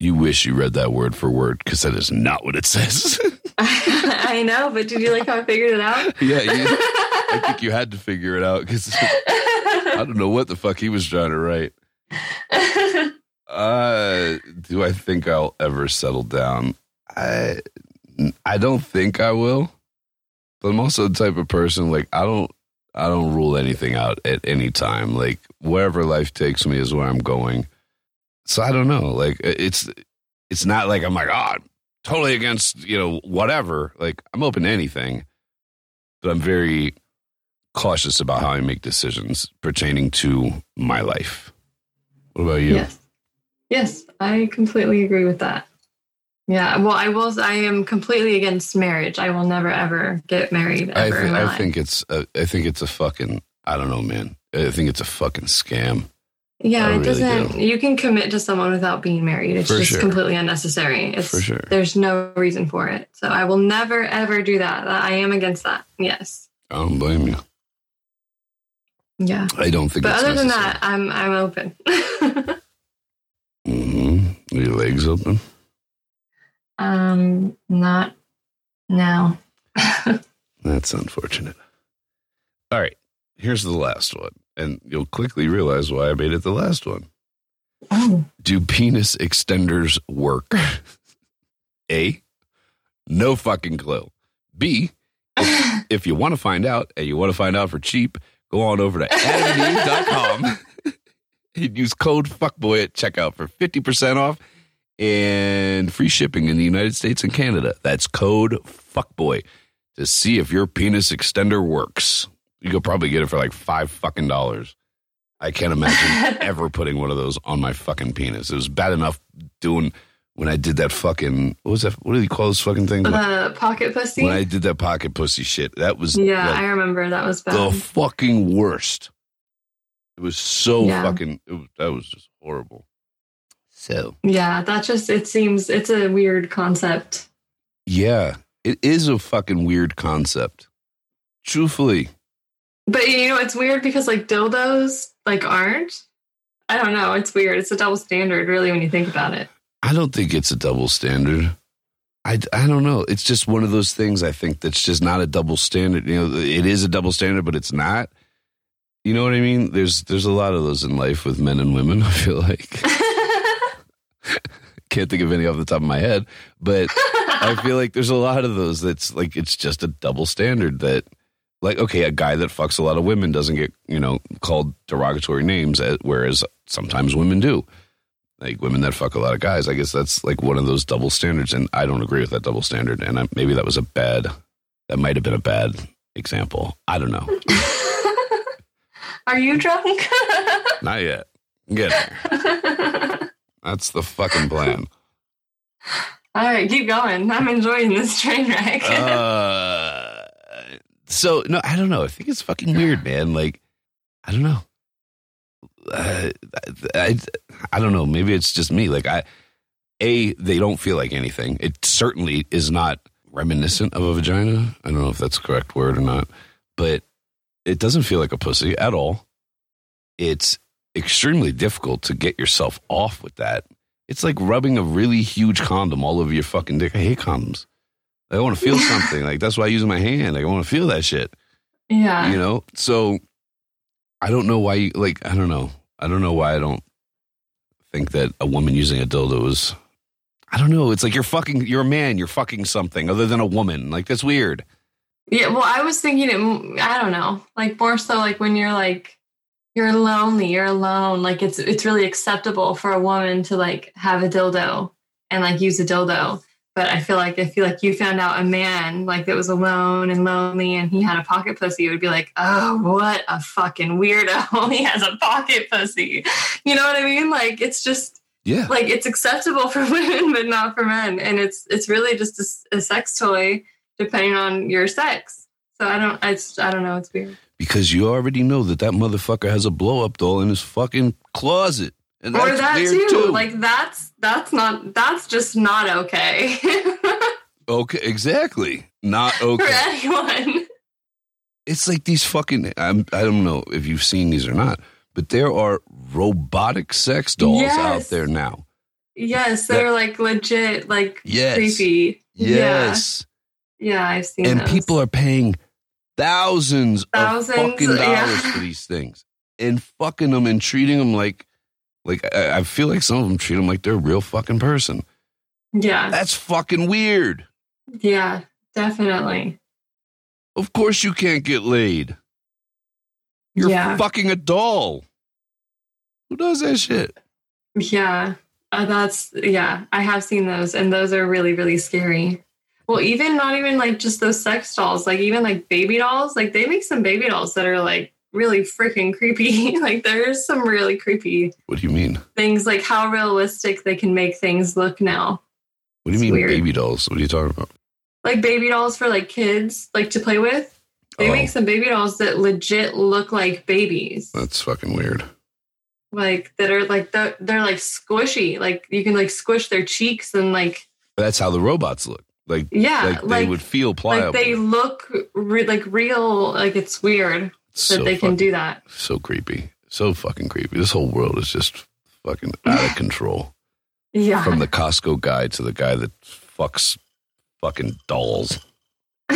S1: You wish you read that word for word because that is not what it says.
S2: I know, but did you like how I figured it out?
S1: yeah, you, I think you had to figure it out because I don't know what the fuck he was trying to write. Uh, do I think I'll ever settle down? I I don't think I will. But I'm also the type of person like I don't I don't rule anything out at any time. Like wherever life takes me is where I'm going. So I don't know. Like it's it's not like I'm like oh I'm totally against you know whatever. Like I'm open to anything, but I'm very cautious about how I make decisions pertaining to my life. What about you?
S2: Yes. Yes, I completely agree with that. Yeah, well, I will. I am completely against marriage. I will never ever get married ever
S1: I, th- I think it's a, I think it's a fucking I don't know, man. I think it's a fucking scam.
S2: yeah,
S1: I
S2: it
S1: really
S2: doesn't.
S1: do.
S2: You can commit to someone without being married. It's
S1: For
S2: just
S1: sure.
S2: completely unnecessary. It's
S1: For sure.
S2: there's no reason for it. So I will never ever do that. I am against that. Yes.
S1: I don't blame you.
S2: Yeah.
S1: I don't think.
S2: But other than that, I'm I'm open.
S1: mm-hmm. Are your legs open?
S2: Um, not now.
S1: That's unfortunate. All right, here's the last one, and you'll quickly realize why I made it the last one.
S2: oh.
S1: Do penis extenders work? A. No fucking clue. B. If, if you want to find out, and you want to find out for cheap, go on over to adamandeve.com and use code fuckboy at checkout for 50% off and free shipping in the United States and Canada. That's code fuckboy to see if your penis extender works. You could probably get it for like five fucking dollars. I can't imagine ever putting one of those on my fucking penis. It was bad enough doing when I did that fucking what was that? What do you call those fucking things?
S2: The pocket pussy.
S1: when I did that pocket pussy shit, that was
S2: yeah,
S1: like,
S2: I remember that was bad.
S1: the fucking worst. It was so
S2: Yeah.
S1: fucking. It was, that was just horrible. So
S2: yeah, that just it seems it's a weird concept.
S1: yeah, it is a fucking weird concept. Truthfully,
S2: But you know, it's weird because like dildos like aren't. I don't know. It's weird. It's a double standard, really, when you think about it.
S1: I don't think it's a double standard. I, I don't know. It's just one of those things I think that's just not a double standard. You know, it is a double standard, but it's not. You know what I mean? There's there's a lot of those in life with men and women. I feel like can't think of any off the top of my head, but I feel like there's a lot of those that's like it's just a double standard that like okay, a guy that fucks a lot of women doesn't get, you know, called derogatory names uh, whereas sometimes women do. Like women that fuck a lot of guys, I guess that's like one of those double standards and I don't agree with that double standard and I, maybe that was a bad that might have been a bad example. I don't know.
S2: Are you drunk?
S1: Not yet. Get there. That's the fucking plan.
S2: All right, keep going. I'm enjoying this train wreck.
S1: uh, so no, I don't know. I think it's fucking weird, man. Like, I don't know. Uh, I, I don't know. Maybe it's just me. Like, I, a, they don't feel like anything. It certainly is not reminiscent of a vagina. I don't know if that's the correct word or not, but it doesn't feel like a pussy at all. It's extremely difficult to get yourself off with that. It's like rubbing a really huge condom all over your fucking dick. I hate condoms. I want to feel something. Like that's why I use my hand. Like, I want to feel that shit.
S2: yeah.
S1: You know? So I don't know why you like I don't know. I don't know why I don't think that a woman using a dildo is I don't know. It's like you're fucking you're a man, you're fucking something other than a woman. Like that's weird.
S2: Yeah, well, I was thinking it. I don't know, like more so like when you're like you're lonely, you're alone. Like it's it's really acceptable for a woman to like have a dildo and like use a dildo. But I feel like I feel like you found out a man like that was alone and lonely and he had a pocket pussy, it would be like, oh, what a fucking weirdo. he has a pocket pussy. You know what I mean? Like it's just
S1: Yeah.
S2: like it's acceptable for women but not for men and it's it's really just a sex toy depending on your sex so i don't i, just, I don't know it's weird
S1: Because you already know that that motherfucker has a blow up doll in his fucking closet. And
S2: or that too.
S1: too.
S2: like that's that's not that's just not okay
S1: okay, exactly. Not okay for
S2: anyone
S1: it's like these fucking I'm, i don't know if you've seen these or not but there are robotic sex dolls
S2: Yes.
S1: out there now
S2: yes they're like legit like
S1: Yes.
S2: creepy
S1: yes
S2: yeah, yeah i've seen
S1: and
S2: those.
S1: people are paying thousands,
S2: Thousands,
S1: of fucking dollars
S2: yeah.
S1: for these things and fucking them and treating them like like I, I feel like some of them treat them like they're a real fucking person
S2: yeah
S1: that's fucking weird
S2: yeah definitely
S1: of course you can't get laid you're
S2: Yeah.
S1: fucking a doll who does that shit
S2: Yeah, uh, that's yeah. I have seen those, and those are really really scary. Well, even not even like just those sex dolls, like even like baby dolls. Like they make some baby dolls that are like really freaking creepy. like there's some really creepy
S1: what do you mean
S2: things. Like how realistic they can make things look now.
S1: what do you
S2: It's
S1: mean
S2: weird.
S1: baby dolls what are you talking about
S2: Like baby dolls for like kids, like to play with. They
S1: Oh.
S2: make some baby dolls that legit look like babies.
S1: That's fucking weird.
S2: like that are like they're, they're like squishy. Like you can like squish their cheeks and like
S1: That's how the robots look. Like
S2: yeah,
S1: like they would feel pliable.
S2: like they look re- like real like it's weird
S1: It's
S2: that
S1: so
S2: they can do that
S1: So creepy. So fucking creepy. This whole world is just fucking out of control.
S2: yeah
S1: From the Costco guy to the guy that fucks fucking dolls.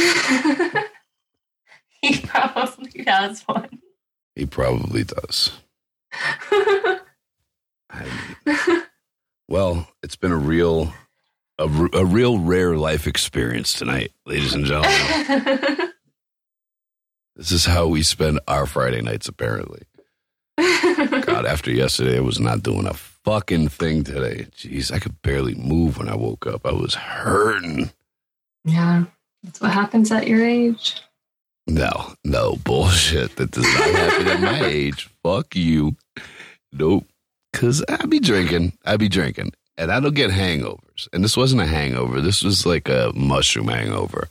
S2: he probably has one
S1: He probably does. I- well, it's been a real a, a real rare life experience tonight, ladies and gentlemen. this is how we spend our Friday nights apparently. God, after yesterday, I was not doing a fucking thing today. Jeez, I could barely move when I woke up. I was hurting.
S2: yeah that's what happens at your age
S1: No, no bullshit. That does not happen at my age. Fuck you. Nope. Cause I be drinking. I be drinking, and I don't get hangovers. And this wasn't a hangover. This was like a mushroom hangover.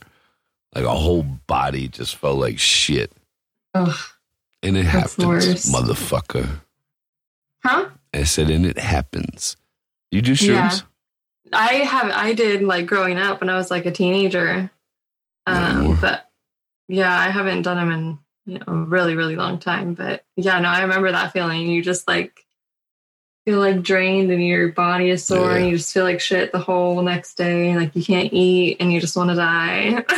S1: Like a whole body just felt like shit,
S2: Ugh.
S1: and it happens, motherfucker.
S2: Huh?
S1: I said, and it happens. You do shrooms?
S2: I have I did like growing up when I was like a teenager. Um, but yeah, I haven't done them in you know a really really long time. But yeah, no, I remember that feeling. You just like feel like drained and your body is sore
S1: Yeah.
S2: and you just feel like shit the whole next day and like you can't eat and you just want to die.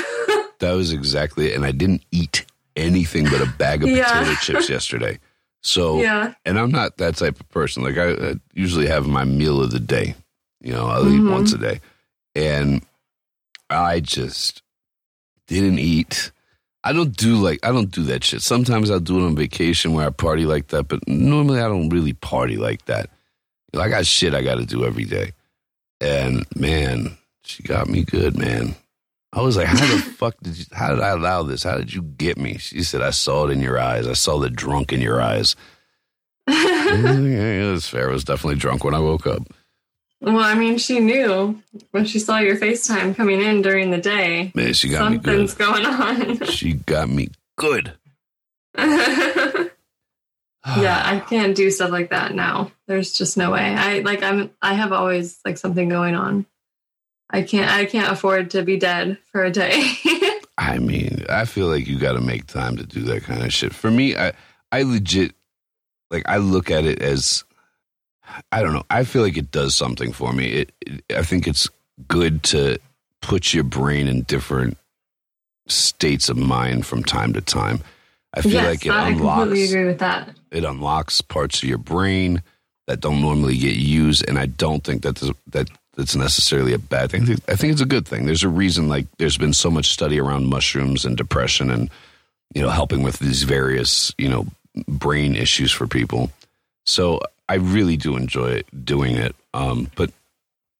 S1: That was exactly it. And I didn't eat anything but a bag of
S2: Yeah.
S1: potato chips yesterday. So,
S2: yeah.
S1: and I'm not that type of person. Like I, I usually have my meal of the day. You know, I'll eat
S2: Mhm.
S1: once a day, and I just didn't eat. I don't do like I don't do that shit. Sometimes I'll do it on vacation where I party like that, but normally I don't really party like that. I got shit I got to do every day, and man, she got me good, man. I was like, how the fuck did you? How did I allow this? How did you get me? She said, I saw it in your eyes. I saw the drunk in your eyes. Yeah, it was fair. I was definitely drunk when I woke up.
S2: well, I mean, she knew when she saw your FaceTime coming in during the day.
S1: Man, she got me
S2: Something's
S1: good.
S2: going on.
S1: She got me good.
S2: yeah i can't do stuff like that now there's just no way i like i'm i have always like something going on i can't i can't afford to be dead for a day
S1: I mean, I feel like you got to make time to do that kind of shit. For me, I I legit like I look at it as I don't know. I feel like it does something for me. It, it I think it's good to put your brain in different states of mind from time to time. I feel
S2: yes
S1: like it
S2: i
S1: unlocks
S2: completely agree with that
S1: it unlocks parts of your brain that don't normally get used and i don't think that that that's necessarily a bad thing. I think it's a good thing. There's a reason like there's been so much study around mushrooms and depression and you know helping with these various you know brain issues for people. So i really do enjoy it, doing it um but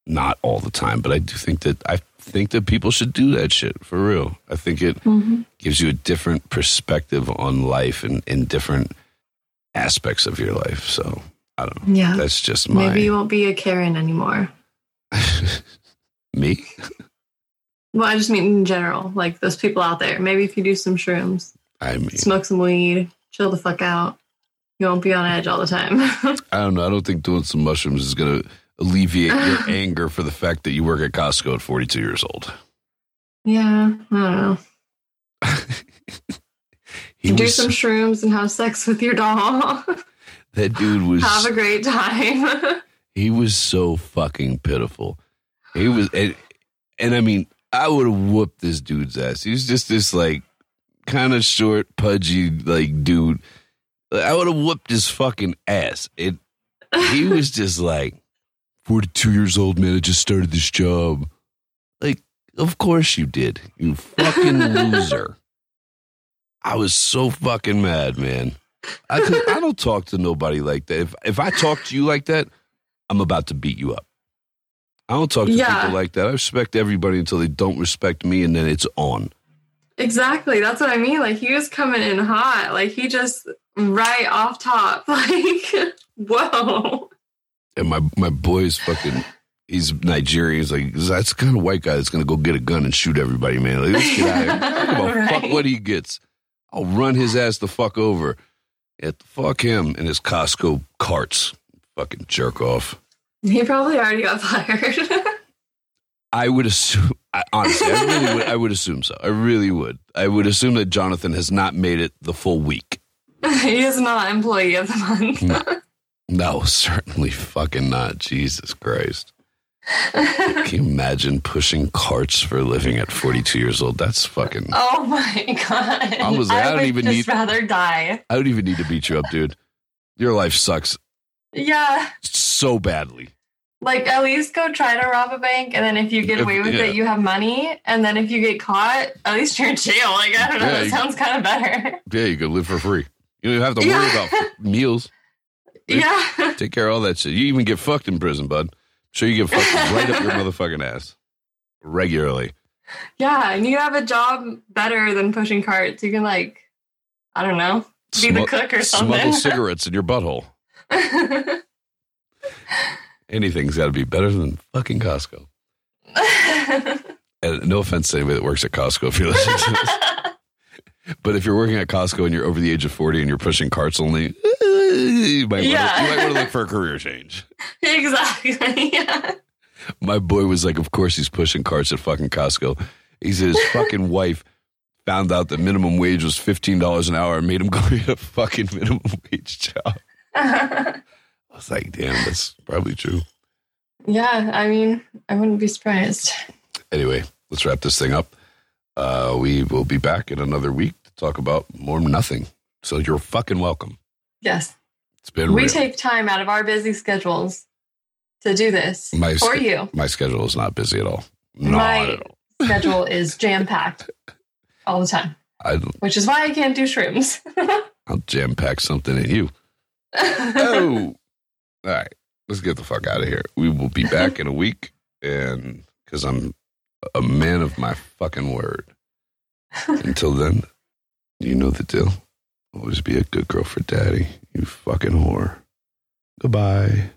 S1: not all the time. But i do think that i think that people should do that shit for real. I think it
S2: Mhm.
S1: gives you a different perspective on life and in different aspects of your life. So I don't know.
S2: yeah
S1: That's just my
S2: maybe you won't be a karen anymore
S1: me.
S2: well i just mean in general like those people out there maybe if you do some shrooms
S1: I mean,
S2: smoke some weed chill the fuck out you won't be on edge all the time
S1: I don't know. I don't think doing some mushrooms is going to alleviate your anger for the fact that you work at Costco at 42 years old.
S2: yeah i don't know
S1: He
S2: do
S1: was,
S2: some shrooms and have sex with your doll
S1: that dude was
S2: have a great time
S1: he was so fucking pitiful. He was, and, and I mean, I would have whooped this dude's ass. He was just this like kind of short, pudgy like dude. I would have whooped his fucking ass. It. He was just like, forty-two years old, man. I just started this job. Like, of course you did, you fucking loser. I was so fucking mad, man. I, I don't talk to nobody like that. If if I talk to you like that, I'm about to beat you up. I don't talk to
S2: Yeah.
S1: people like that. I respect everybody until they don't respect me, and then it's on.
S2: Exactly. That's what I mean. Like he was coming in hot. Like he just right off top. Like, whoa.
S1: And my my boy's fucking. He's Nigerian. He's like that's the kind of white guy that's gonna go get a gun and shoot everybody, man. Like, let's get out of here. Don't fuck what he gets. I'll run his ass the fuck over. Yeah, fuck him and his Costco carts. Fucking jerk off.
S2: He probably already got fired.
S1: I would assume. I, honestly, I really would. I would assume so. I really would. I would assume that Jonathan has not made it the full week.
S2: he is not employee of the month.
S1: No. No, certainly fucking not. Jesus Christ. Can you imagine pushing carts for a living at 42 years old? That's fucking.
S2: oh my god.
S1: I was like, I don't
S2: would
S1: even
S2: just
S1: need-
S2: rather die.
S1: I don't even need to beat you up, dude. Your life sucks
S2: Yeah.
S1: so badly.
S2: Like at least go try to rob a bank and then if you get away with
S1: yeah.
S2: it, you have money. And then if you get caught, at least you're in jail. Like I don't know.
S1: Yeah,
S2: that sounds kind of better.
S1: Yeah, you could live for free. You don't even have to worry
S2: Yeah.
S1: about meals.
S2: yeah.
S1: Take care of all that shit. You even get fucked in prison, bud. Sure, you get fucked right up your motherfucking ass regularly.
S2: Yeah, and you have a job better than pushing carts. You can like, I don't know, be the cook or
S1: Smuggle
S2: something.
S1: cigarettes in your butthole. Anything's got to be better than fucking Costco. And no offense to anybody that works at Costco if you're listening to this. But if you're working at Costco and you're over the age of 40 and you're pushing carts only, eh, you might,
S2: Yeah.
S1: want, to, you might want to look for a career change.
S2: exactly. Yeah.
S1: My boy was like, of course he's pushing carts at fucking Costco. He said his fucking wife found out that minimum wage was $15 an hour and made him go get a fucking minimum wage job. I was like, damn, that's probably true.
S2: yeah, I mean, I wouldn't be surprised.
S1: Anyway, let's wrap this thing up. Uh, we will be back in another week to talk about more nothing. So you're fucking welcome.
S2: Yes.
S1: It's been
S2: We
S1: real.
S2: take time out of our busy schedules to do this
S1: My
S2: for
S1: sch-
S2: you.
S1: My schedule is not busy at all. Not
S2: My-
S1: at all.
S2: Schedule is jam packed all the time,
S1: I,
S2: which is why I can't do shrooms.
S1: I'll jam pack something at you. Oh, all right. Let's get the fuck out of here. We will be back in a week, and because I'm a man of my fucking word. Until then, you know the deal. Always be a good girl for daddy. You fucking whore. Goodbye.